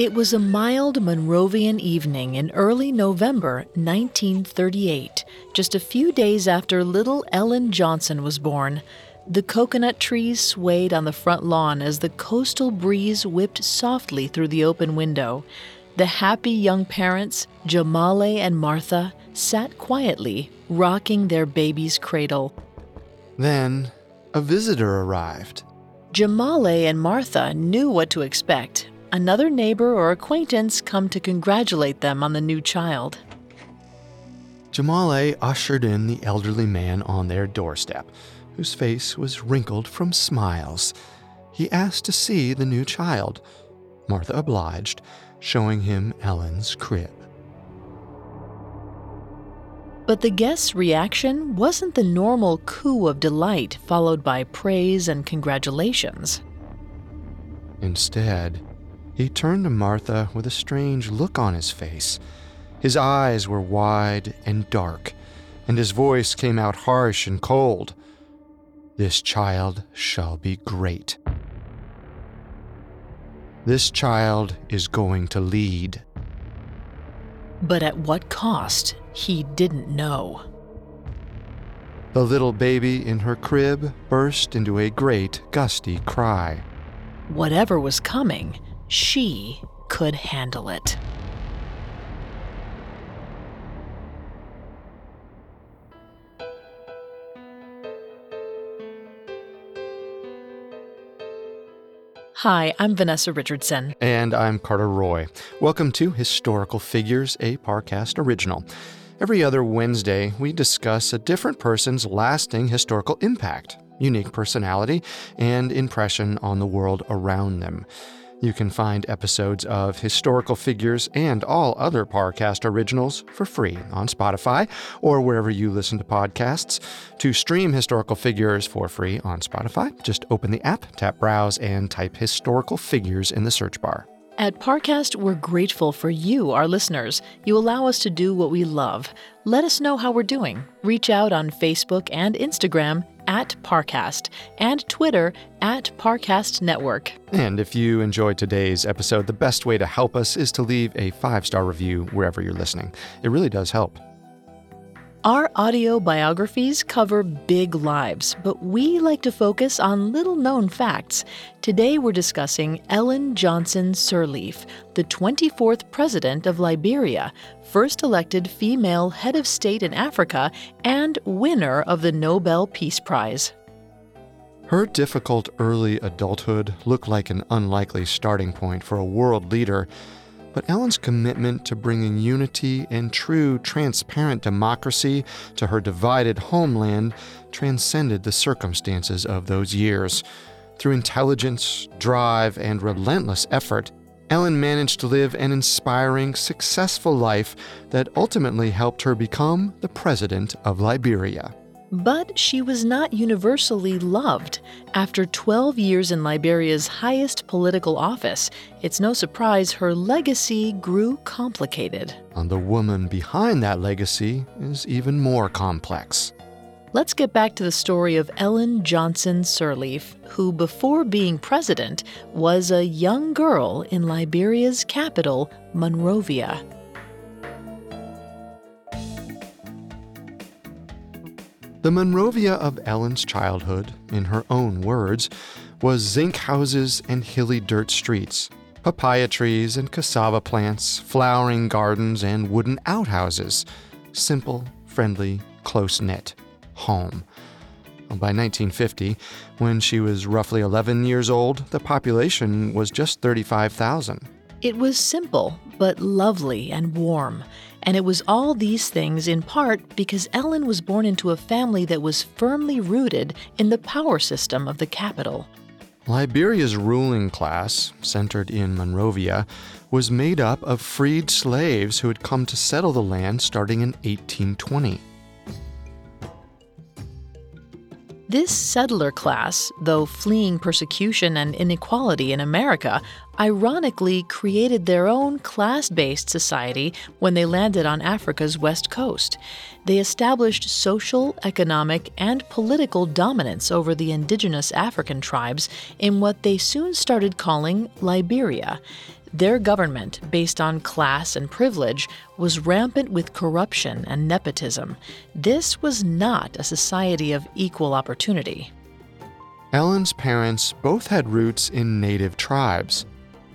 It was a mild Monrovian evening in early November 1938, just a few days after little Ellen Johnson was born. The coconut trees swayed on the front lawn as the coastal breeze whipped softly through the open window. The happy young parents, Jahmale and Martha, sat quietly, rocking their baby's cradle. Then, a visitor arrived. Jahmale and Martha knew what to expect. Another neighbor or acquaintance come to congratulate them on the new child. Jahmale ushered in the elderly man on their doorstep, whose face was wrinkled from smiles. He asked to see the new child. Martha obliged, showing him Ellen's crib. But the guest's reaction wasn't the normal coo of delight followed by praise and congratulations. Instead, he turned to Martha with a strange look on his face. His eyes were wide and dark, and his voice came out harsh and cold. This child shall be great. This child is going to lead. But at what cost, he didn't know. The little baby in her crib burst into a great, gusty cry. Whatever was coming, she could handle it. Hi, I'm Vanessa Richardson. And I'm Carter Roy. Welcome to Historical Figures, a Parcast original. Every other Wednesday, we discuss a different person's lasting historical impact, unique personality, and impression on the world around them. You can find episodes of Historical Figures and all other Parcast originals for free on Spotify or wherever you listen to podcasts. To stream Historical Figures for free on Spotify, just open the app, tap Browse, and type Historical Figures in the search bar. At Parcast, we're grateful for you, our listeners. You allow us to do what we love. Let us know how we're doing. Reach out on Facebook and Instagram at Parcast and Twitter at Parcast Network. And if you enjoyed today's episode, the best way to help us is to leave a five star review wherever you're listening. It really does help. Our audio biographies cover big lives, but we like to focus on little known facts. Today we're discussing Ellen Johnson Sirleaf, the 24th President of Liberia, first elected female head of state in Africa, and winner of the Nobel Peace Prize. Her difficult early adulthood looked like an unlikely starting point for a world leader. But Ellen's commitment to bringing unity and true, transparent democracy to her divided homeland transcended the circumstances of those years. Through intelligence, drive, and relentless effort, Ellen managed to live an inspiring, successful life that ultimately helped her become the President of Liberia. But she was not universally loved. After 12 years in Liberia's highest political office, it's no surprise her legacy grew complicated. And the woman behind that legacy is even more complex. Let's get back to the story of Ellen Johnson Sirleaf, who, before being president, was a young girl in Liberia's capital, Monrovia. The Monrovia of Ellen's childhood, in her own words, was zinc houses and hilly dirt streets, papaya trees and cassava plants, flowering gardens and wooden outhouses. Simple, friendly, close knit. Home. By 1950, when she was roughly 11 years old, the population was just 35,000. It was simple, but lovely and warm. And it was all these things in part because Ellen was born into a family that was firmly rooted in the power system of the capital. Liberia's ruling class, centered in Monrovia, was made up of freed slaves who had come to settle the land starting in 1820. This settler class, though fleeing persecution and inequality in America, ironically created their own class based society when they landed on Africa's west coast. They established social, economic, and political dominance over the indigenous African tribes in what they soon started calling Liberia. Their government, based on class and privilege, was rampant with corruption and nepotism. This was not a society of equal opportunity. Ellen's parents both had roots in native tribes.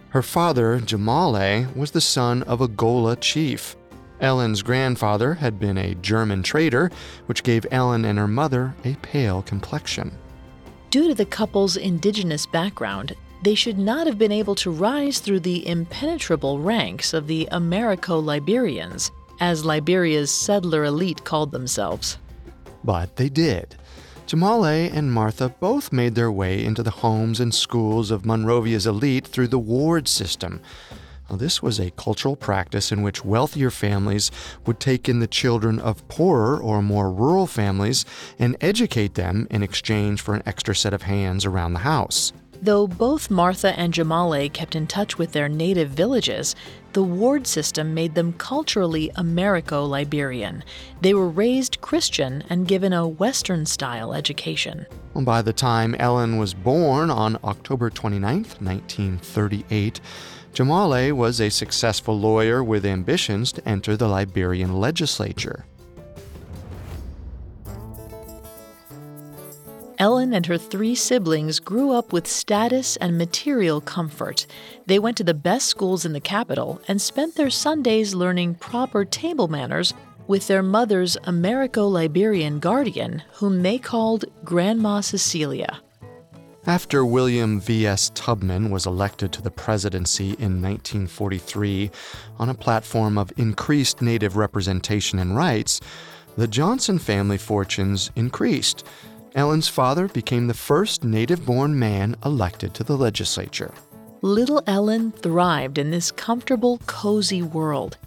Her father, Jahmale, was the son of a Gola chief. Ellen's grandfather had been a German trader, which gave Ellen and her mother a pale complexion. Due to the couple's indigenous background, they should not have been able to rise through the impenetrable ranks of the Americo Liberians, as Liberia's settler elite called themselves. But they did. Jahmale and Martha both made their way into the homes and schools of Monrovia's elite through the ward system. Now, this was a cultural practice in which wealthier families would take in the children of poorer or more rural families and educate them in exchange for an extra set of hands around the house. Though both Martha and Jahmale kept in touch with their native villages, the ward system made them culturally Americo Liberian. They were raised Christian and given a Western style education. By the time Ellen was born on October 29, 1938, Jahmale was a successful lawyer with ambitions to enter the Liberian legislature. Ellen and her three siblings grew up with status and material comfort. They went to the best schools in the capital and spent their Sundays learning proper table manners with their mother's Americo Liberian guardian, whom they called Grandma Cecilia. After William V.S. Tubman was elected to the presidency in 1943 on a platform of increased Native representation and rights, the Johnson family fortunes increased Ellen's father became the first native born man elected to the legislature. Little Ellen thrived in this comfortable, cozy world.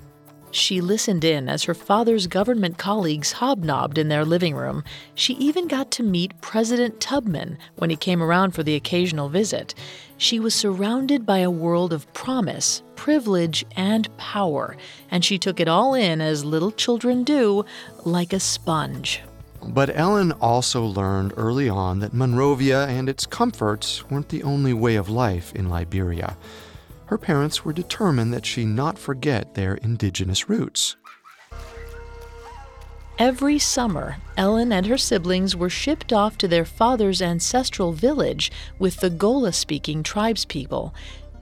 She listened in as her father's government colleagues hobnobbed in their living room. She even got to meet President Tubman when he came around for the occasional visit. She was surrounded by a world of promise, privilege, and power, and she took it all in as little children do, like a sponge. But Ellen also learned early on that Monrovia and its comforts weren't the only way of life in Liberia. Her parents were determined that she not forget their indigenous roots. Every summer, Ellen and her siblings were shipped off to their father's ancestral village with the Gola speaking tribespeople.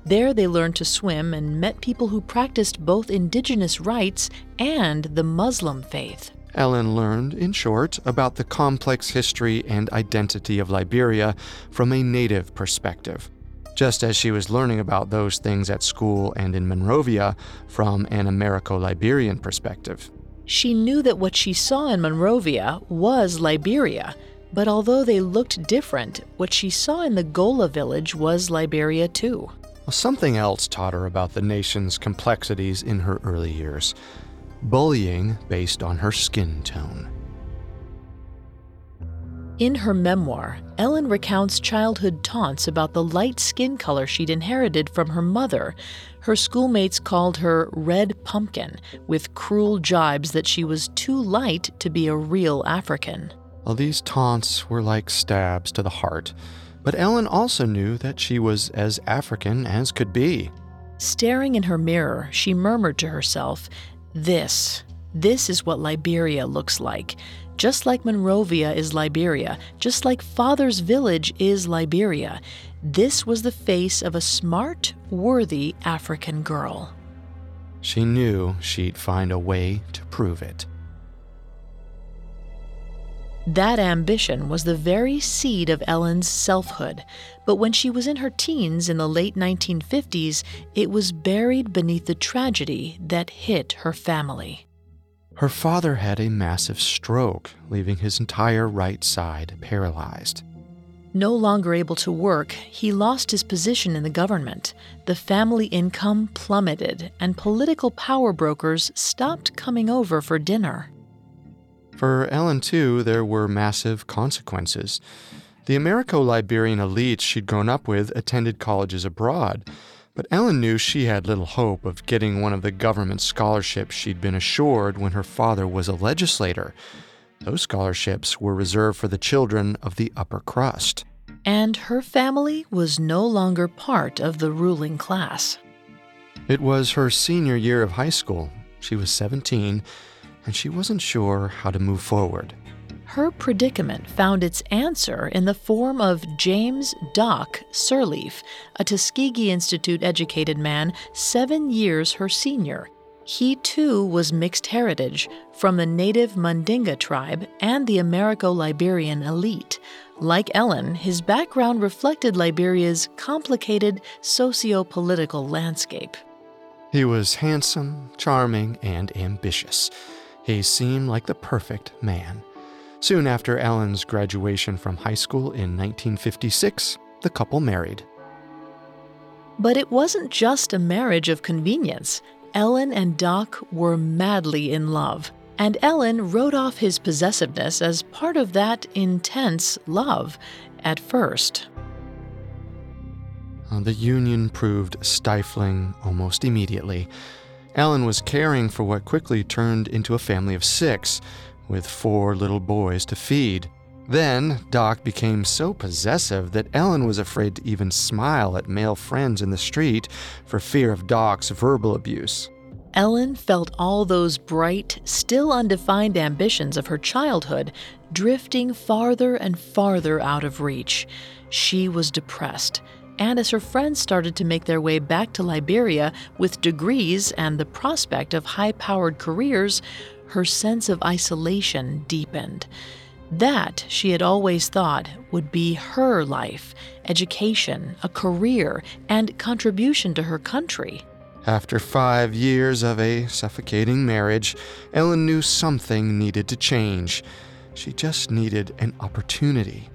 There they learned to swim and met people who practiced both indigenous rites and the Muslim faith. Ellen learned, in short, about the complex history and identity of Liberia from a native perspective, just as she was learning about those things at school and in Monrovia from an Americo Liberian perspective. She knew that what she saw in Monrovia was Liberia, but although they looked different, what she saw in the Gola village was Liberia too. Something else taught her about the nation's complexities in her early years bullying based on her skin tone. In her memoir, Ellen recounts childhood taunts about the light skin color she'd inherited from her mother. Her schoolmates called her Red Pumpkin, with cruel jibes that she was too light to be a real African. Well, these taunts were like stabs to the heart, but Ellen also knew that she was as African as could be. Staring in her mirror, she murmured to herself, This, this is what Liberia looks like. Just like Monrovia is Liberia, just like Father's Village is Liberia, this was the face of a smart, worthy African girl. She knew she'd find a way to prove it. That ambition was the very seed of Ellen's selfhood, but when she was in her teens in the late 1950s, it was buried beneath the tragedy that hit her family. Her father had a massive stroke, leaving his entire right side paralyzed. No longer able to work, he lost his position in the government. The family income plummeted, and political power brokers stopped coming over for dinner. For Ellen, too, there were massive consequences. The Americo Liberian elites she'd grown up with attended colleges abroad, but Ellen knew she had little hope of getting one of the government scholarships she'd been assured when her father was a legislator. Those scholarships were reserved for the children of the upper crust. And her family was no longer part of the ruling class. It was her senior year of high school. She was 17 and she wasn't sure how to move forward. Her predicament found its answer in the form of James Doc Sirleaf, a Tuskegee Institute educated man seven years her senior. He too was mixed heritage from the native Mandinga tribe and the Americo Liberian elite. Like Ellen, his background reflected Liberia's complicated socio political landscape. He was handsome, charming, and ambitious. He seemed like the perfect man. Soon after Ellen's graduation from high school in 1956, the couple married. But it wasn't just a marriage of convenience. Ellen and Doc were madly in love, and Ellen wrote off his possessiveness as part of that intense love at first. Uh, the union proved stifling almost immediately. Ellen was caring for what quickly turned into a family of six, with four little boys to feed. Then, Doc became so possessive that Ellen was afraid to even smile at male friends in the street for fear of Doc's verbal abuse. Ellen felt all those bright, still undefined ambitions of her childhood drifting farther and farther out of reach. She was depressed and as her friends started to make their way back to Liberia with degrees and the prospect of high powered careers, her sense of isolation deepened. That, she had always thought, would be her life education, a career, and contribution to her country. After five years of a suffocating marriage, Ellen knew something needed to change. She just needed an opportunity.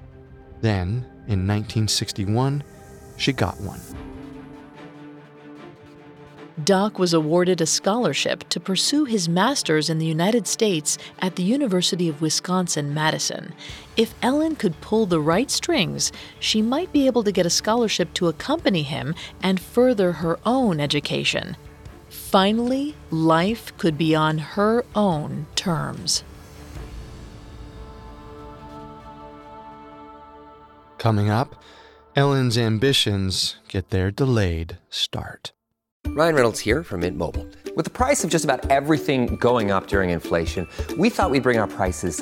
Then, in 1961, she got one. Doc was awarded a scholarship to pursue his master's in the United States at the University of Wisconsin Madison. If Ellen could pull the right strings, she might be able to get a scholarship to accompany him and further her own education. Finally, life could be on her own terms. Coming up, Ellen's ambitions get their delayed start. Ryan Reynolds here from Mint Mobile. With the price of just about everything going up during inflation, we thought we'd bring our prices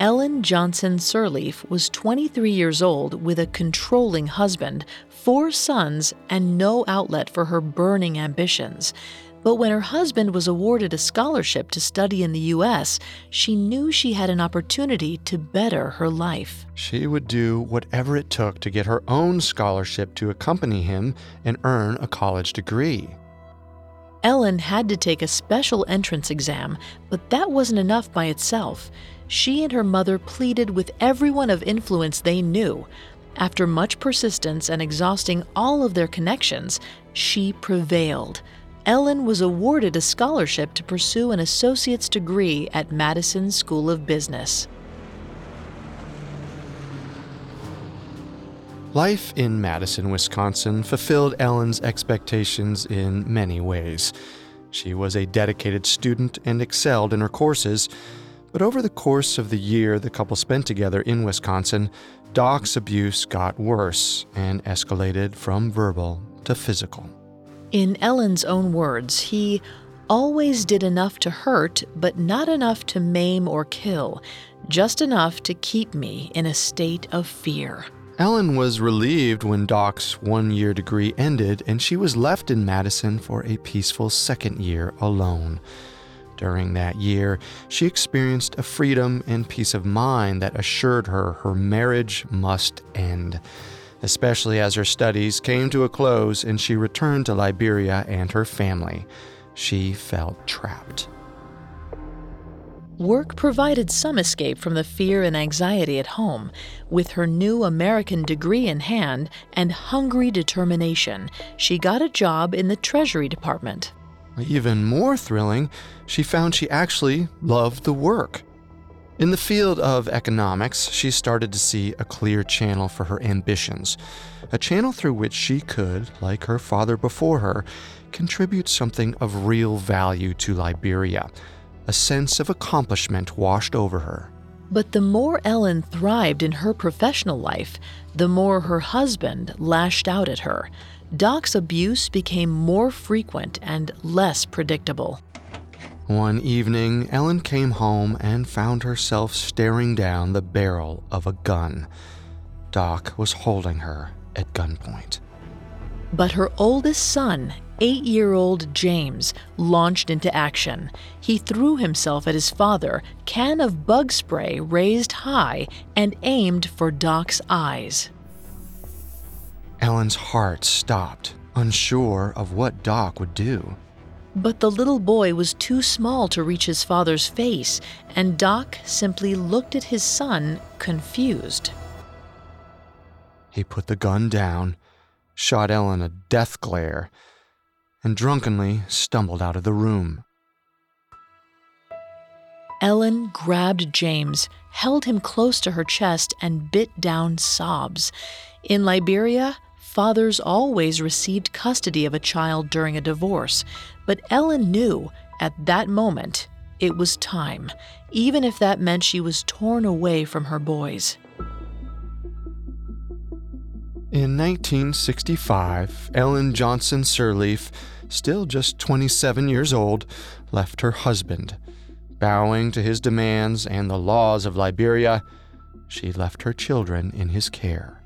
Ellen Johnson Sirleaf was 23 years old with a controlling husband, four sons, and no outlet for her burning ambitions. But when her husband was awarded a scholarship to study in the U.S., she knew she had an opportunity to better her life. She would do whatever it took to get her own scholarship to accompany him and earn a college degree. Ellen had to take a special entrance exam, but that wasn't enough by itself. She and her mother pleaded with everyone of influence they knew. After much persistence and exhausting all of their connections, she prevailed. Ellen was awarded a scholarship to pursue an associate's degree at Madison School of Business. Life in Madison, Wisconsin fulfilled Ellen's expectations in many ways. She was a dedicated student and excelled in her courses, but over the course of the year the couple spent together in Wisconsin, Doc's abuse got worse and escalated from verbal to physical. In Ellen's own words, he always did enough to hurt, but not enough to maim or kill, just enough to keep me in a state of fear. Ellen was relieved when Doc's one year degree ended and she was left in Madison for a peaceful second year alone. During that year, she experienced a freedom and peace of mind that assured her her marriage must end, especially as her studies came to a close and she returned to Liberia and her family. She felt trapped. Work provided some escape from the fear and anxiety at home. With her new American degree in hand and hungry determination, she got a job in the Treasury Department. Even more thrilling, she found she actually loved the work. In the field of economics, she started to see a clear channel for her ambitions, a channel through which she could, like her father before her, contribute something of real value to Liberia a sense of accomplishment washed over her. But the more Ellen thrived in her professional life, the more her husband lashed out at her. Doc's abuse became more frequent and less predictable. One evening, Ellen came home and found herself staring down the barrel of a gun. Doc was holding her at gunpoint. But her oldest son, eight year old James launched into action. He threw himself at his father, can of bug spray raised high, and aimed for Doc's eyes. Ellen's heart stopped, unsure of what Doc would do. But the little boy was too small to reach his father's face, and Doc simply looked at his son, confused. He put the gun down, shot Ellen a death glare, and drunkenly stumbled out of the room. Ellen grabbed James, held him close to her chest, and bit down sobs. In Liberia, fathers always received custody of a child during a divorce, but Ellen knew at that moment it was time, even if that meant she was torn away from her boys. In 1965, Ellen Johnson Sirleaf, still just 27 years old, left her husband. Bowing to his demands and the laws of Liberia, she left her children in his care.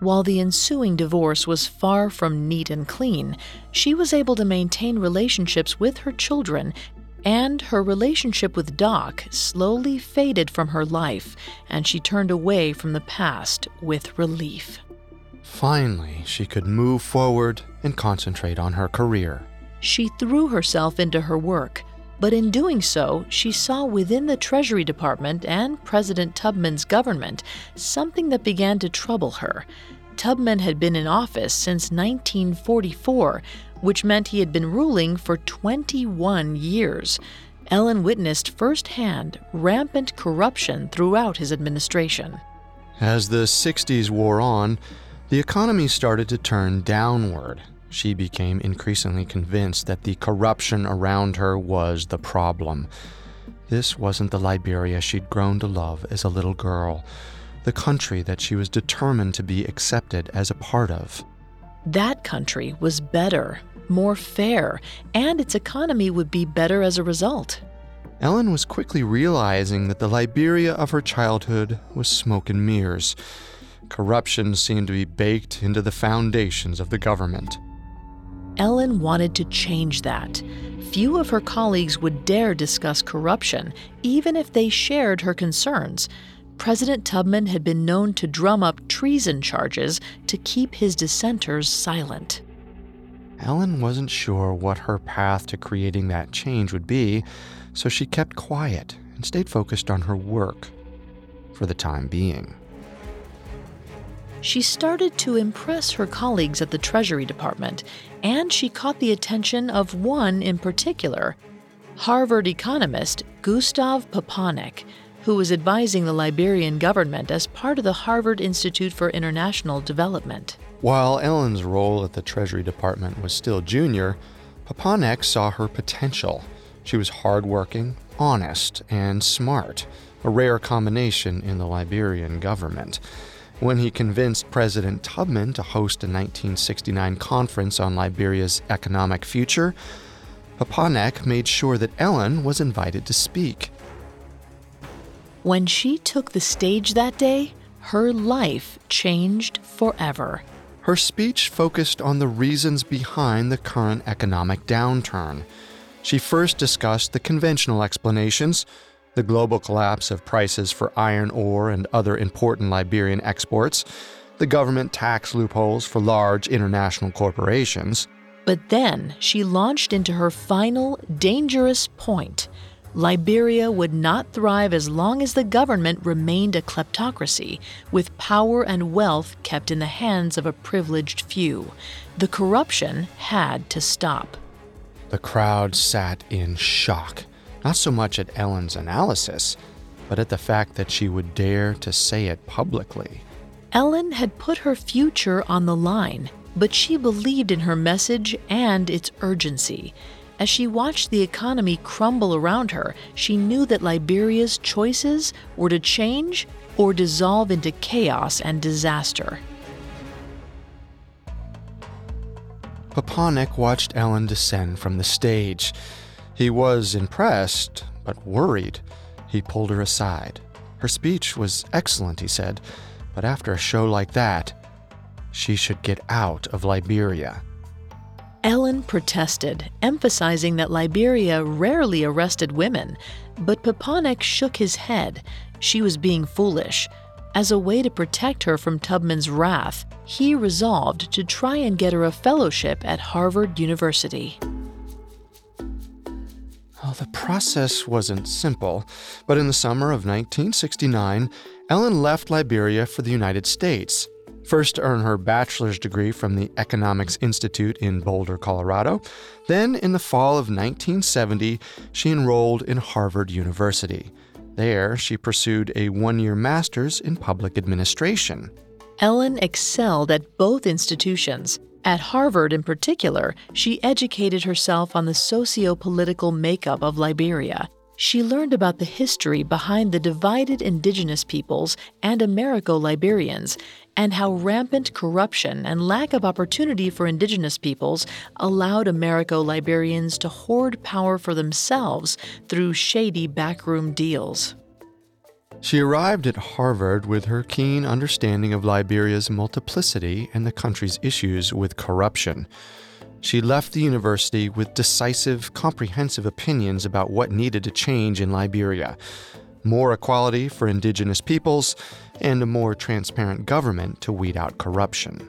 While the ensuing divorce was far from neat and clean, she was able to maintain relationships with her children, and her relationship with Doc slowly faded from her life, and she turned away from the past with relief. Finally, she could move forward and concentrate on her career. She threw herself into her work, but in doing so, she saw within the Treasury Department and President Tubman's government something that began to trouble her. Tubman had been in office since 1944, which meant he had been ruling for 21 years. Ellen witnessed firsthand rampant corruption throughout his administration. As the 60s wore on, the economy started to turn downward. She became increasingly convinced that the corruption around her was the problem. This wasn't the Liberia she'd grown to love as a little girl, the country that she was determined to be accepted as a part of. That country was better, more fair, and its economy would be better as a result. Ellen was quickly realizing that the Liberia of her childhood was smoke and mirrors. Corruption seemed to be baked into the foundations of the government. Ellen wanted to change that. Few of her colleagues would dare discuss corruption, even if they shared her concerns. President Tubman had been known to drum up treason charges to keep his dissenters silent. Ellen wasn't sure what her path to creating that change would be, so she kept quiet and stayed focused on her work for the time being. She started to impress her colleagues at the Treasury Department, and she caught the attention of one in particular Harvard economist Gustav Papanek, who was advising the Liberian government as part of the Harvard Institute for International Development. While Ellen's role at the Treasury Department was still junior, Papanek saw her potential. She was hardworking, honest, and smart, a rare combination in the Liberian government. When he convinced President Tubman to host a 1969 conference on Liberia's economic future, Papanek made sure that Ellen was invited to speak. When she took the stage that day, her life changed forever. Her speech focused on the reasons behind the current economic downturn. She first discussed the conventional explanations the global collapse of prices for iron ore and other important Liberian exports, the government tax loopholes for large international corporations. But then she launched into her final dangerous point. Liberia would not thrive as long as the government remained a kleptocracy, with power and wealth kept in the hands of a privileged few. The corruption had to stop. The crowd sat in shock not so much at Ellen's analysis, but at the fact that she would dare to say it publicly. Ellen had put her future on the line, but she believed in her message and its urgency. As she watched the economy crumble around her, she knew that Liberia's choices were to change or dissolve into chaos and disaster. Papanek watched Ellen descend from the stage. He was impressed, but worried. He pulled her aside. Her speech was excellent, he said, but after a show like that, she should get out of Liberia. Ellen protested, emphasizing that Liberia rarely arrested women, but Papanek shook his head. She was being foolish. As a way to protect her from Tubman's wrath, he resolved to try and get her a fellowship at Harvard University. Well, the process wasn't simple, but in the summer of 1969, Ellen left Liberia for the United States, first to earn her bachelor's degree from the Economics Institute in Boulder, Colorado. Then, in the fall of 1970, she enrolled in Harvard University. There, she pursued a one year master's in public administration. Ellen excelled at both institutions. At Harvard, in particular, she educated herself on the socio political makeup of Liberia. She learned about the history behind the divided indigenous peoples and Americo Liberians, and how rampant corruption and lack of opportunity for indigenous peoples allowed Americo Liberians to hoard power for themselves through shady backroom deals. She arrived at Harvard with her keen understanding of Liberia's multiplicity and the country's issues with corruption. She left the university with decisive, comprehensive opinions about what needed to change in Liberia more equality for indigenous peoples, and a more transparent government to weed out corruption.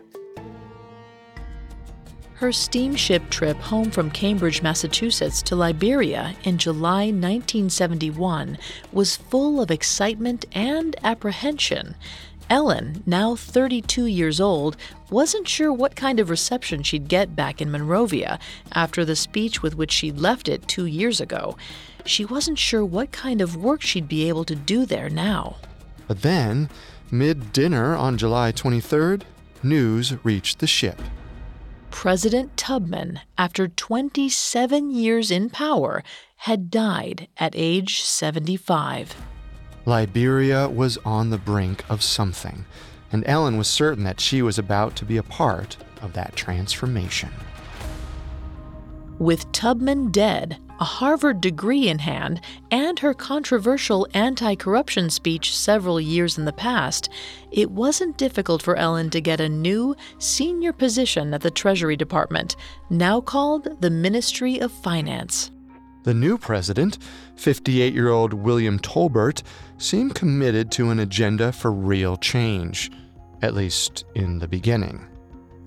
Her steamship trip home from Cambridge, Massachusetts to Liberia in July 1971 was full of excitement and apprehension. Ellen, now 32 years old, wasn't sure what kind of reception she'd get back in Monrovia after the speech with which she'd left it two years ago. She wasn't sure what kind of work she'd be able to do there now. But then, mid dinner on July 23rd, news reached the ship. President Tubman, after 27 years in power, had died at age 75. Liberia was on the brink of something, and Ellen was certain that she was about to be a part of that transformation. With Tubman dead, a Harvard degree in hand, and her controversial anti corruption speech several years in the past, it wasn't difficult for Ellen to get a new, senior position at the Treasury Department, now called the Ministry of Finance. The new president, 58 year old William Tolbert, seemed committed to an agenda for real change, at least in the beginning.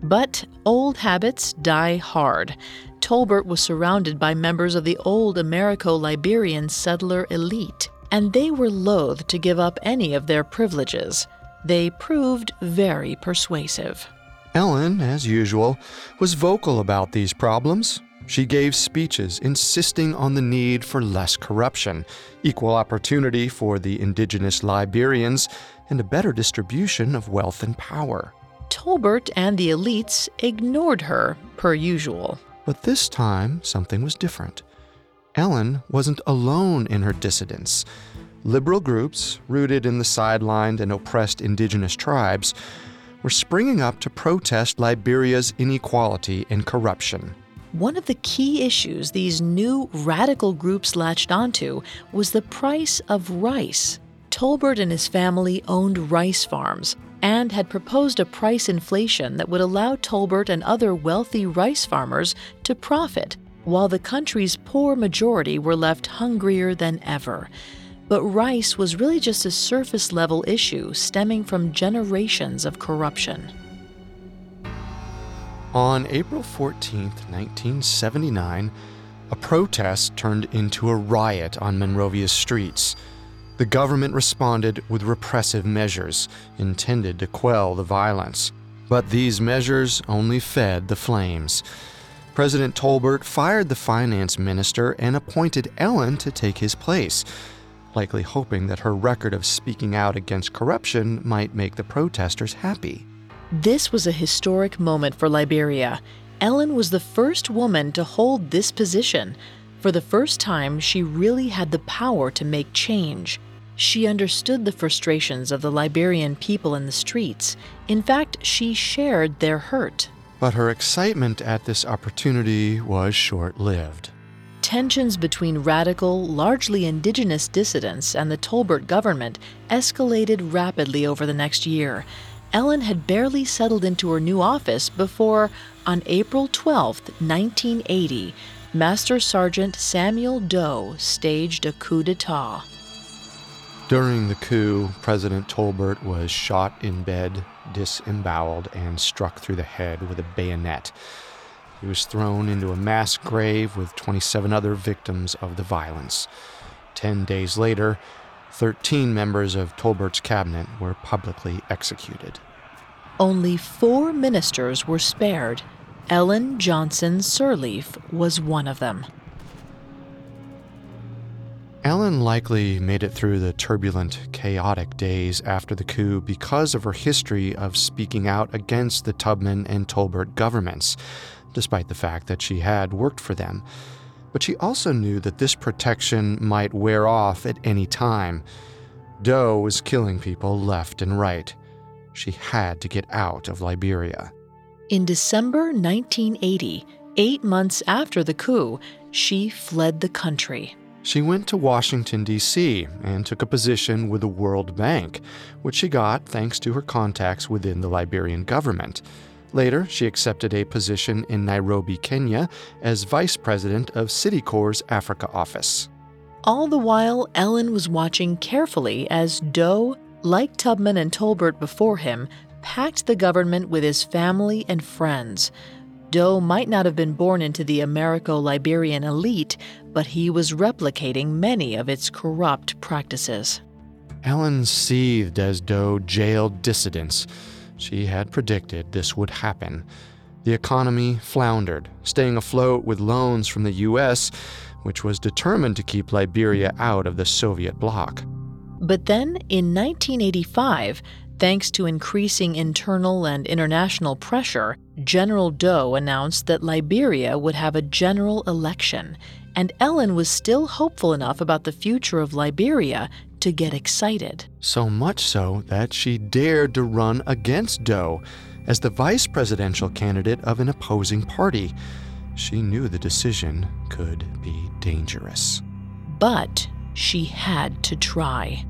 But old habits die hard. Tolbert was surrounded by members of the old Americo Liberian settler elite, and they were loath to give up any of their privileges. They proved very persuasive. Ellen, as usual, was vocal about these problems. She gave speeches insisting on the need for less corruption, equal opportunity for the indigenous Liberians, and a better distribution of wealth and power. Tolbert and the elites ignored her, per usual. But this time, something was different. Ellen wasn't alone in her dissidence. Liberal groups, rooted in the sidelined and oppressed indigenous tribes, were springing up to protest Liberia's inequality and corruption. One of the key issues these new radical groups latched onto was the price of rice. Tolbert and his family owned rice farms and had proposed a price inflation that would allow Tolbert and other wealthy rice farmers to profit, while the country's poor majority were left hungrier than ever. But rice was really just a surface level issue stemming from generations of corruption. On April 14, 1979, a protest turned into a riot on Monrovia's streets. The government responded with repressive measures intended to quell the violence. But these measures only fed the flames. President Tolbert fired the finance minister and appointed Ellen to take his place, likely hoping that her record of speaking out against corruption might make the protesters happy. This was a historic moment for Liberia. Ellen was the first woman to hold this position. For the first time, she really had the power to make change. She understood the frustrations of the Liberian people in the streets. In fact, she shared their hurt. But her excitement at this opportunity was short lived. Tensions between radical, largely indigenous dissidents and the Tolbert government escalated rapidly over the next year. Ellen had barely settled into her new office before, on April 12, 1980, Master Sergeant Samuel Doe staged a coup d'etat. During the coup, President Tolbert was shot in bed, disemboweled, and struck through the head with a bayonet. He was thrown into a mass grave with 27 other victims of the violence. Ten days later, 13 members of Tolbert's cabinet were publicly executed. Only four ministers were spared. Ellen Johnson Sirleaf was one of them. Ellen likely made it through the turbulent, chaotic days after the coup because of her history of speaking out against the Tubman and Tolbert governments, despite the fact that she had worked for them. But she also knew that this protection might wear off at any time. Doe was killing people left and right. She had to get out of Liberia. In December 1980, eight months after the coup, she fled the country. She went to Washington, D.C., and took a position with the World Bank, which she got thanks to her contacts within the Liberian government. Later, she accepted a position in Nairobi, Kenya, as vice president of Citicorp's Africa office. All the while, Ellen was watching carefully as Doe, like Tubman and Tolbert before him, packed the government with his family and friends. Doe might not have been born into the Americo Liberian elite, but he was replicating many of its corrupt practices. Ellen seethed as Doe jailed dissidents. She had predicted this would happen. The economy floundered, staying afloat with loans from the U.S., which was determined to keep Liberia out of the Soviet bloc. But then, in 1985, thanks to increasing internal and international pressure, General Doe announced that Liberia would have a general election, and Ellen was still hopeful enough about the future of Liberia to get excited. So much so that she dared to run against Doe as the vice presidential candidate of an opposing party. she knew the decision could be dangerous. But she had to try.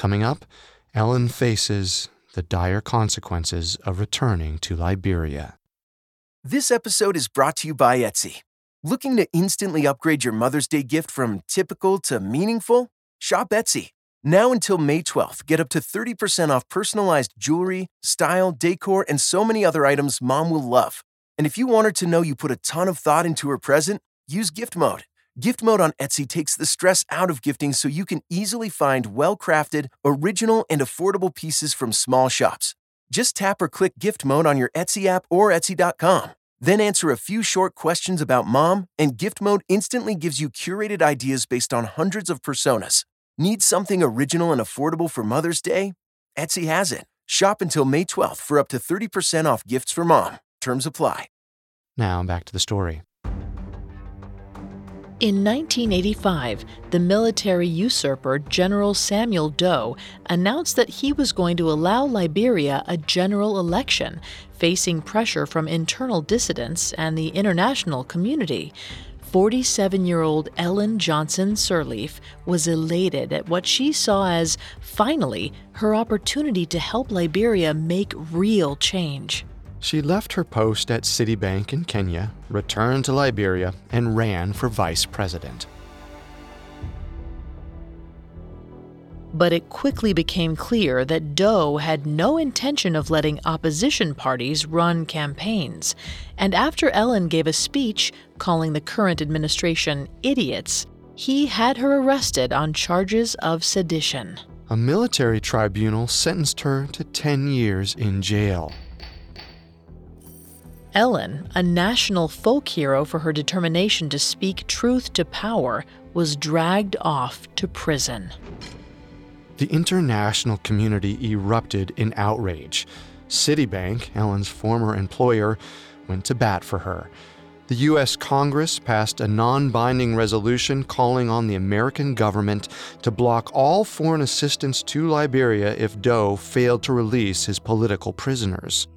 Coming up, Ellen faces the dire consequences of returning to Liberia. This episode is brought to you by Etsy. Looking to instantly upgrade your Mother's Day gift from typical to meaningful? Shop Etsy. Now until May 12th, get up to 30% off personalized jewelry, style, decor, and so many other items mom will love. And if you want her to know you put a ton of thought into her present, use gift mode. Gift mode on Etsy takes the stress out of gifting so you can easily find well crafted, original, and affordable pieces from small shops. Just tap or click gift mode on your Etsy app or Etsy.com. Then answer a few short questions about mom, and gift mode instantly gives you curated ideas based on hundreds of personas. Need something original and affordable for Mother's Day? Etsy has it. Shop until May 12th for up to 30% off gifts for mom. Terms apply. Now back to the story. In 1985, the military usurper General Samuel Doe announced that he was going to allow Liberia a general election, facing pressure from internal dissidents and the international community. 47 year old Ellen Johnson Sirleaf was elated at what she saw as, finally, her opportunity to help Liberia make real change. She left her post at Citibank in Kenya, returned to Liberia, and ran for vice president. But it quickly became clear that Doe had no intention of letting opposition parties run campaigns. And after Ellen gave a speech calling the current administration idiots, he had her arrested on charges of sedition. A military tribunal sentenced her to 10 years in jail. Ellen, a national folk hero for her determination to speak truth to power, was dragged off to prison. The international community erupted in outrage. Citibank, Ellen's former employer, went to bat for her. The U.S. Congress passed a non binding resolution calling on the American government to block all foreign assistance to Liberia if Doe failed to release his political prisoners.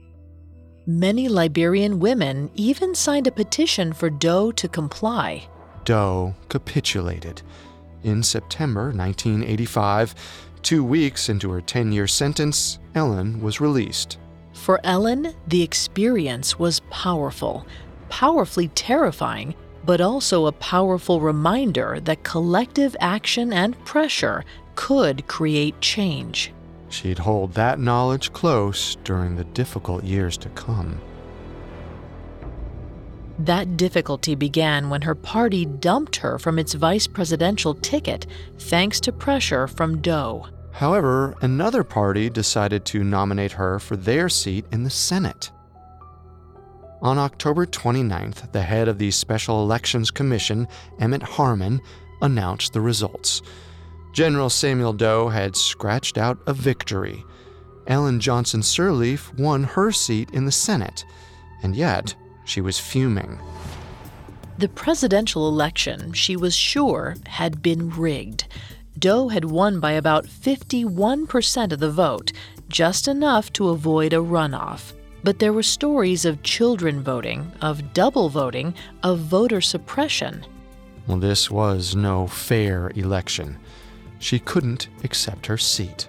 Many Liberian women even signed a petition for Doe to comply. Doe capitulated. In September 1985, two weeks into her 10 year sentence, Ellen was released. For Ellen, the experience was powerful, powerfully terrifying, but also a powerful reminder that collective action and pressure could create change. She'd hold that knowledge close during the difficult years to come. That difficulty began when her party dumped her from its vice presidential ticket thanks to pressure from Doe. However, another party decided to nominate her for their seat in the Senate. On October 29th, the head of the Special Elections Commission, Emmett Harmon, announced the results. General Samuel Doe had scratched out a victory. Ellen Johnson Sirleaf won her seat in the Senate, and yet she was fuming. The presidential election, she was sure, had been rigged. Doe had won by about 51% of the vote, just enough to avoid a runoff. But there were stories of children voting, of double voting, of voter suppression. Well, this was no fair election. She couldn't accept her seat.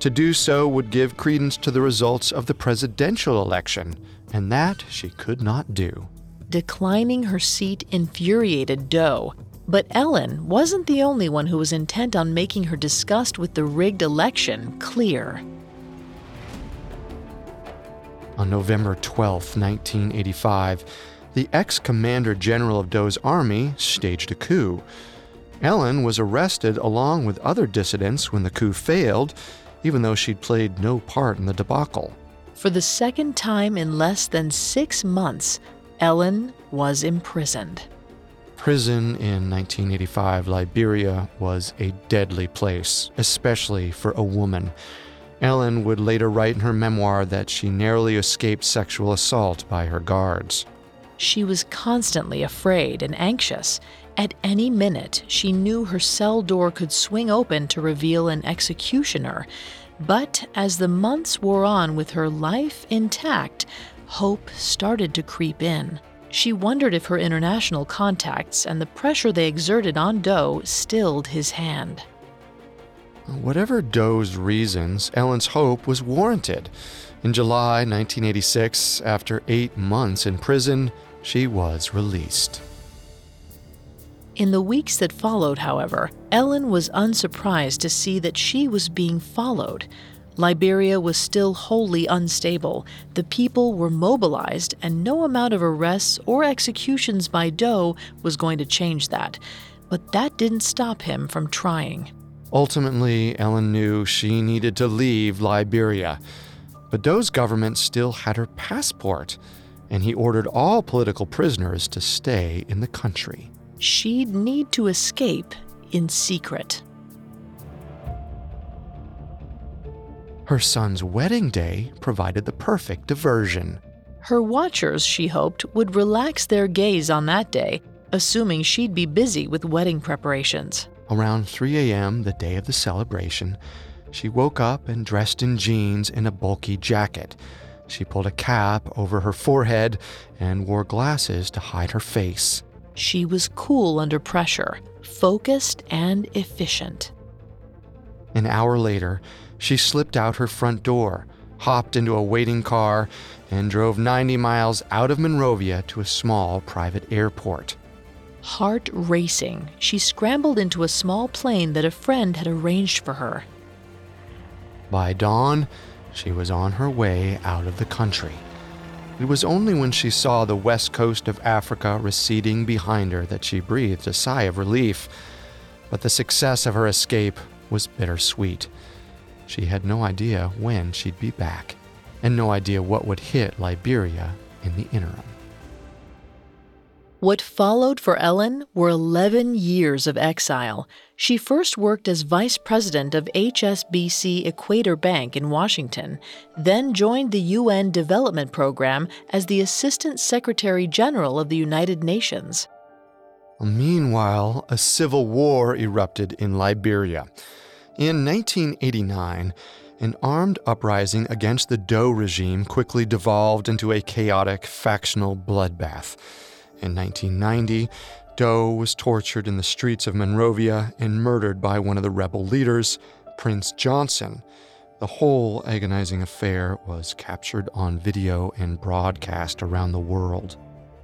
To do so would give credence to the results of the presidential election, and that she could not do. Declining her seat infuriated Doe, but Ellen wasn't the only one who was intent on making her disgust with the rigged election clear. On November 12, 1985, the ex commander general of Doe's army staged a coup. Ellen was arrested along with other dissidents when the coup failed, even though she'd played no part in the debacle. For the second time in less than six months, Ellen was imprisoned. Prison in 1985 Liberia was a deadly place, especially for a woman. Ellen would later write in her memoir that she narrowly escaped sexual assault by her guards. She was constantly afraid and anxious. At any minute, she knew her cell door could swing open to reveal an executioner. But as the months wore on with her life intact, hope started to creep in. She wondered if her international contacts and the pressure they exerted on Doe stilled his hand. Whatever Doe's reasons, Ellen's hope was warranted. In July 1986, after eight months in prison, she was released. In the weeks that followed, however, Ellen was unsurprised to see that she was being followed. Liberia was still wholly unstable. The people were mobilized, and no amount of arrests or executions by Doe was going to change that. But that didn't stop him from trying. Ultimately, Ellen knew she needed to leave Liberia. But Doe's government still had her passport, and he ordered all political prisoners to stay in the country. She'd need to escape in secret. Her son's wedding day provided the perfect diversion. Her watchers, she hoped, would relax their gaze on that day, assuming she'd be busy with wedding preparations. Around 3 a.m., the day of the celebration, she woke up and dressed in jeans and a bulky jacket. She pulled a cap over her forehead and wore glasses to hide her face. She was cool under pressure, focused and efficient. An hour later, she slipped out her front door, hopped into a waiting car, and drove 90 miles out of Monrovia to a small private airport. Heart racing, she scrambled into a small plane that a friend had arranged for her. By dawn, she was on her way out of the country. It was only when she saw the west coast of Africa receding behind her that she breathed a sigh of relief. But the success of her escape was bittersweet. She had no idea when she'd be back, and no idea what would hit Liberia in the interim. What followed for Ellen were 11 years of exile. She first worked as vice president of HSBC Equator Bank in Washington, then joined the UN Development Program as the Assistant Secretary General of the United Nations. Meanwhile, a civil war erupted in Liberia. In 1989, an armed uprising against the Doe regime quickly devolved into a chaotic factional bloodbath. In 1990, Doe was tortured in the streets of Monrovia and murdered by one of the rebel leaders, Prince Johnson. The whole agonizing affair was captured on video and broadcast around the world.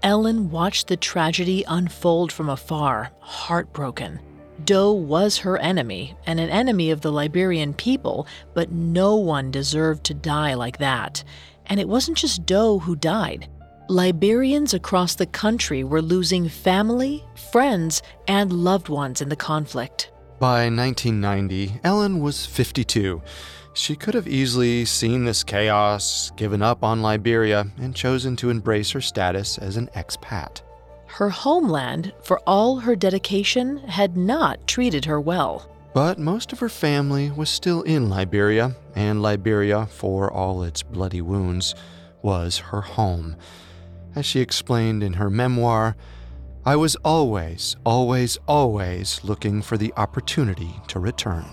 Ellen watched the tragedy unfold from afar, heartbroken. Doe was her enemy and an enemy of the Liberian people, but no one deserved to die like that. And it wasn't just Doe who died. Liberians across the country were losing family, friends, and loved ones in the conflict. By 1990, Ellen was 52. She could have easily seen this chaos, given up on Liberia, and chosen to embrace her status as an expat. Her homeland, for all her dedication, had not treated her well. But most of her family was still in Liberia, and Liberia, for all its bloody wounds, was her home. As she explained in her memoir, I was always, always, always looking for the opportunity to return.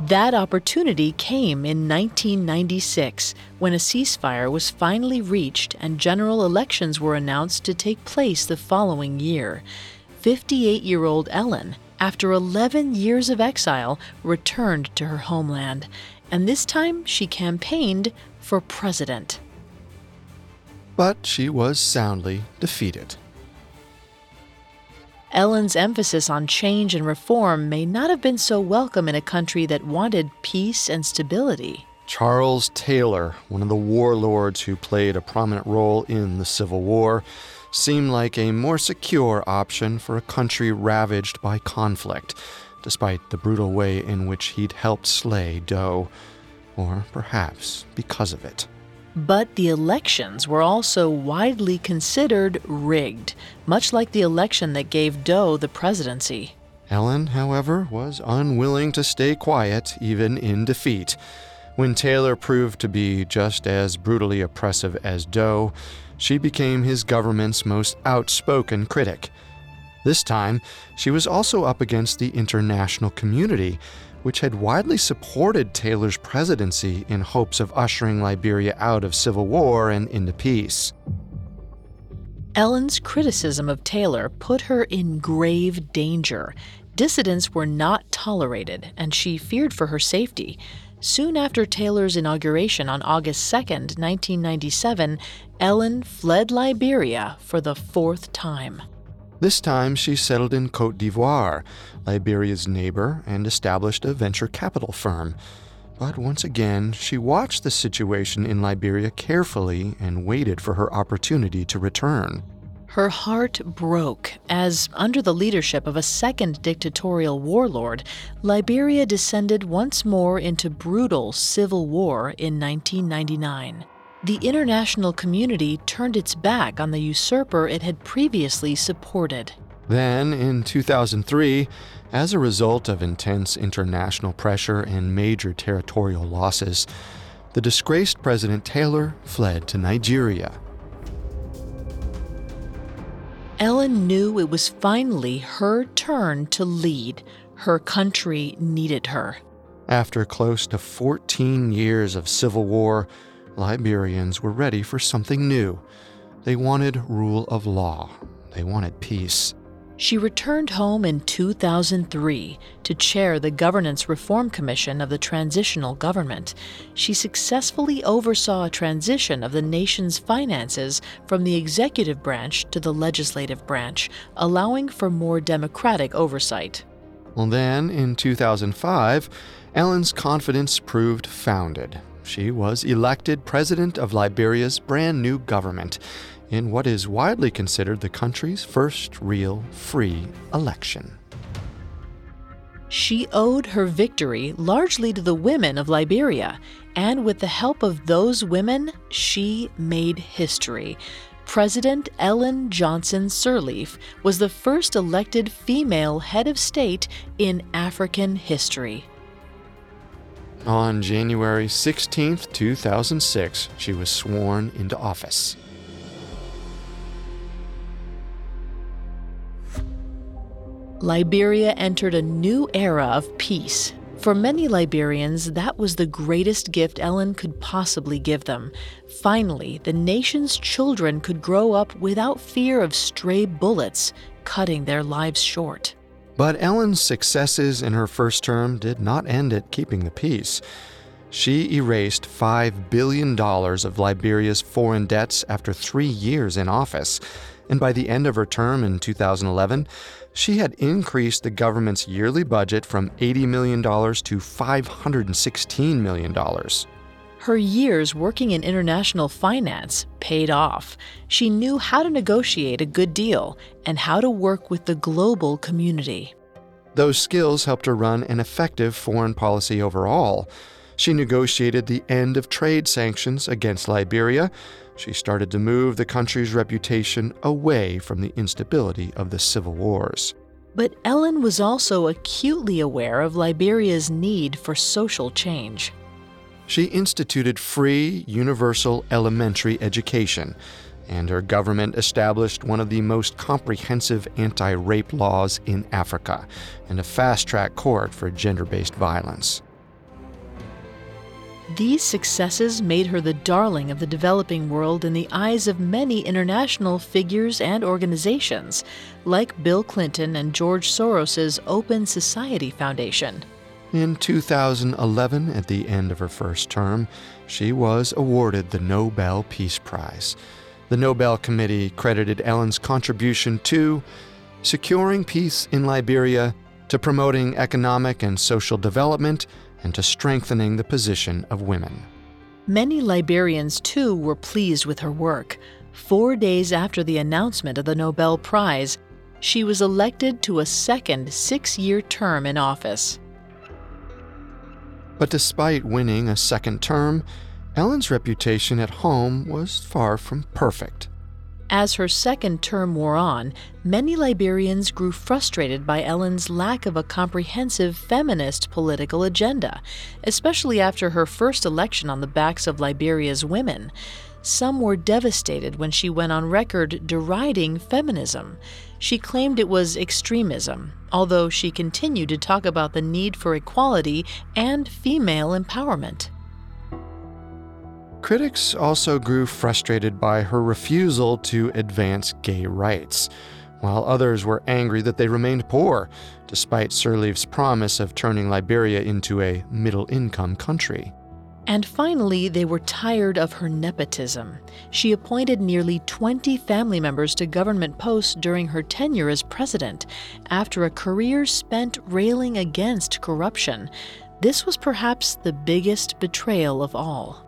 That opportunity came in 1996 when a ceasefire was finally reached and general elections were announced to take place the following year. 58 year old Ellen, after 11 years of exile, returned to her homeland, and this time she campaigned for president but she was soundly defeated. Ellen's emphasis on change and reform may not have been so welcome in a country that wanted peace and stability. Charles Taylor, one of the warlords who played a prominent role in the Civil War, seemed like a more secure option for a country ravaged by conflict, despite the brutal way in which he'd helped slay Doe, or perhaps because of it. But the elections were also widely considered rigged, much like the election that gave Doe the presidency. Ellen, however, was unwilling to stay quiet, even in defeat. When Taylor proved to be just as brutally oppressive as Doe, she became his government's most outspoken critic. This time, she was also up against the international community, which had widely supported Taylor's presidency in hopes of ushering Liberia out of civil war and into peace. Ellen's criticism of Taylor put her in grave danger. Dissidents were not tolerated, and she feared for her safety. Soon after Taylor's inauguration on August 2, 1997, Ellen fled Liberia for the fourth time. This time she settled in Cote d'Ivoire, Liberia's neighbor, and established a venture capital firm. But once again, she watched the situation in Liberia carefully and waited for her opportunity to return. Her heart broke as, under the leadership of a second dictatorial warlord, Liberia descended once more into brutal civil war in 1999. The international community turned its back on the usurper it had previously supported. Then, in 2003, as a result of intense international pressure and major territorial losses, the disgraced President Taylor fled to Nigeria. Ellen knew it was finally her turn to lead. Her country needed her. After close to 14 years of civil war, Liberians were ready for something new. They wanted rule of law. They wanted peace. She returned home in 2003 to chair the Governance Reform Commission of the Transitional Government. She successfully oversaw a transition of the nation's finances from the executive branch to the legislative branch, allowing for more democratic oversight. Well, then, in 2005, Ellen's confidence proved founded. She was elected president of Liberia's brand new government in what is widely considered the country's first real free election. She owed her victory largely to the women of Liberia, and with the help of those women, she made history. President Ellen Johnson Sirleaf was the first elected female head of state in African history. On January 16, 2006, she was sworn into office. Liberia entered a new era of peace. For many Liberians, that was the greatest gift Ellen could possibly give them. Finally, the nation's children could grow up without fear of stray bullets cutting their lives short. But Ellen's successes in her first term did not end at keeping the peace. She erased $5 billion of Liberia's foreign debts after three years in office, and by the end of her term in 2011, she had increased the government's yearly budget from $80 million to $516 million. Her years working in international finance paid off. She knew how to negotiate a good deal and how to work with the global community. Those skills helped her run an effective foreign policy overall. She negotiated the end of trade sanctions against Liberia, she started to move the country's reputation away from the instability of the civil wars. But Ellen was also acutely aware of Liberia's need for social change. She instituted free, universal elementary education, and her government established one of the most comprehensive anti rape laws in Africa and a fast track court for gender based violence. These successes made her the darling of the developing world in the eyes of many international figures and organizations, like Bill Clinton and George Soros's Open Society Foundation. In 2011, at the end of her first term, she was awarded the Nobel Peace Prize. The Nobel Committee credited Ellen's contribution to securing peace in Liberia, to promoting economic and social development, and to strengthening the position of women. Many Liberians, too, were pleased with her work. Four days after the announcement of the Nobel Prize, she was elected to a second six year term in office. But despite winning a second term, Ellen's reputation at home was far from perfect. As her second term wore on, many Liberians grew frustrated by Ellen's lack of a comprehensive feminist political agenda, especially after her first election on the backs of Liberia's women. Some were devastated when she went on record deriding feminism. She claimed it was extremism, although she continued to talk about the need for equality and female empowerment. Critics also grew frustrated by her refusal to advance gay rights, while others were angry that they remained poor, despite Sirleaf's promise of turning Liberia into a middle income country. And finally, they were tired of her nepotism. She appointed nearly 20 family members to government posts during her tenure as president, after a career spent railing against corruption. This was perhaps the biggest betrayal of all.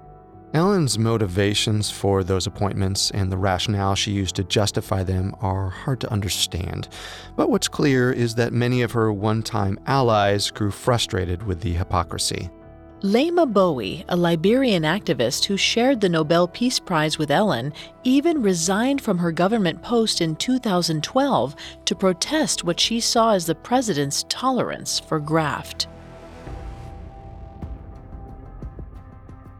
Ellen's motivations for those appointments and the rationale she used to justify them are hard to understand. But what's clear is that many of her one time allies grew frustrated with the hypocrisy. Leymah Gbowee, a Liberian activist who shared the Nobel Peace Prize with Ellen, even resigned from her government post in 2012 to protest what she saw as the president's tolerance for graft.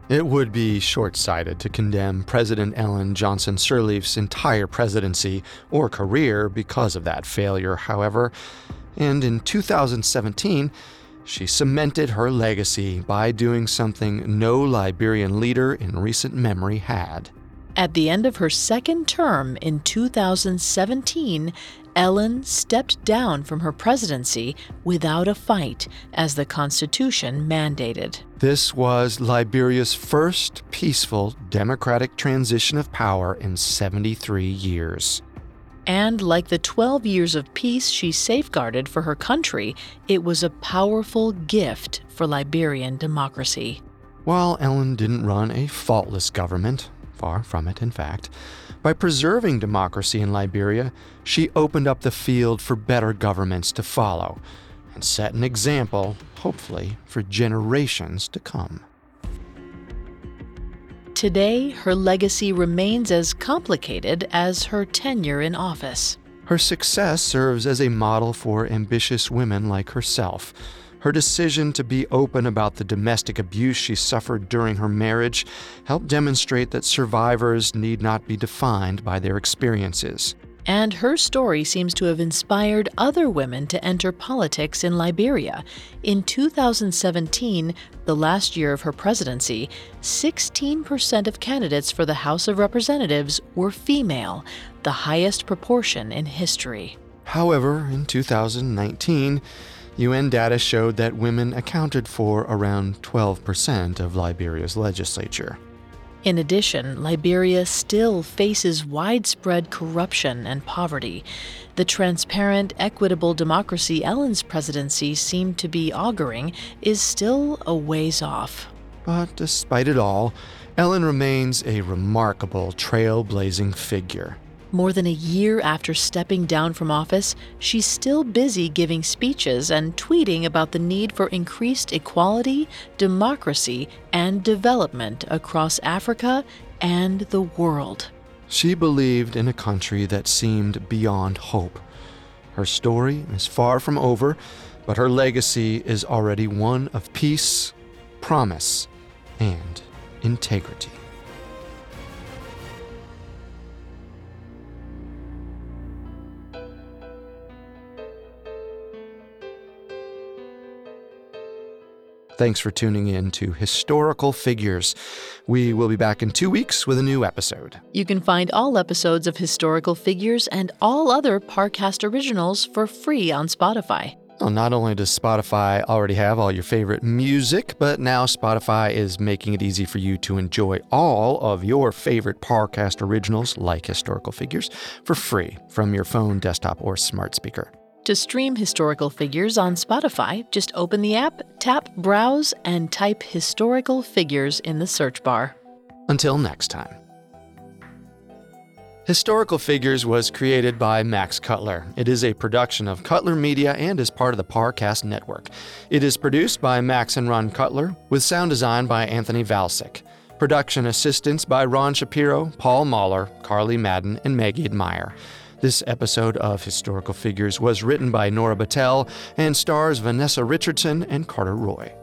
It would be short sighted to condemn President Ellen Johnson Sirleaf's entire presidency or career because of that failure, however. And in 2017, she cemented her legacy by doing something no Liberian leader in recent memory had. At the end of her second term in 2017, Ellen stepped down from her presidency without a fight, as the Constitution mandated. This was Liberia's first peaceful democratic transition of power in 73 years. And like the 12 years of peace she safeguarded for her country, it was a powerful gift for Liberian democracy. While Ellen didn't run a faultless government, far from it, in fact, by preserving democracy in Liberia, she opened up the field for better governments to follow and set an example, hopefully, for generations to come. Today, her legacy remains as complicated as her tenure in office. Her success serves as a model for ambitious women like herself. Her decision to be open about the domestic abuse she suffered during her marriage helped demonstrate that survivors need not be defined by their experiences. And her story seems to have inspired other women to enter politics in Liberia. In 2017, the last year of her presidency, 16% of candidates for the House of Representatives were female, the highest proportion in history. However, in 2019, UN data showed that women accounted for around 12% of Liberia's legislature. In addition, Liberia still faces widespread corruption and poverty. The transparent, equitable democracy Ellen's presidency seemed to be auguring is still a ways off. But despite it all, Ellen remains a remarkable, trailblazing figure. More than a year after stepping down from office, she's still busy giving speeches and tweeting about the need for increased equality, democracy, and development across Africa and the world. She believed in a country that seemed beyond hope. Her story is far from over, but her legacy is already one of peace, promise, and integrity. Thanks for tuning in to Historical Figures. We will be back in two weeks with a new episode. You can find all episodes of Historical Figures and all other Parcast originals for free on Spotify. Well, not only does Spotify already have all your favorite music, but now Spotify is making it easy for you to enjoy all of your favorite Parcast originals, like historical figures, for free from your phone, desktop, or smart speaker. To stream historical figures on Spotify, just open the app, tap Browse, and type Historical Figures in the search bar. Until next time. Historical Figures was created by Max Cutler. It is a production of Cutler Media and is part of the Parcast Network. It is produced by Max and Ron Cutler, with sound design by Anthony Valsic. Production assistance by Ron Shapiro, Paul Mahler, Carly Madden, and Maggie Admire. This episode of Historical Figures was written by Nora Battelle and stars Vanessa Richardson and Carter Roy.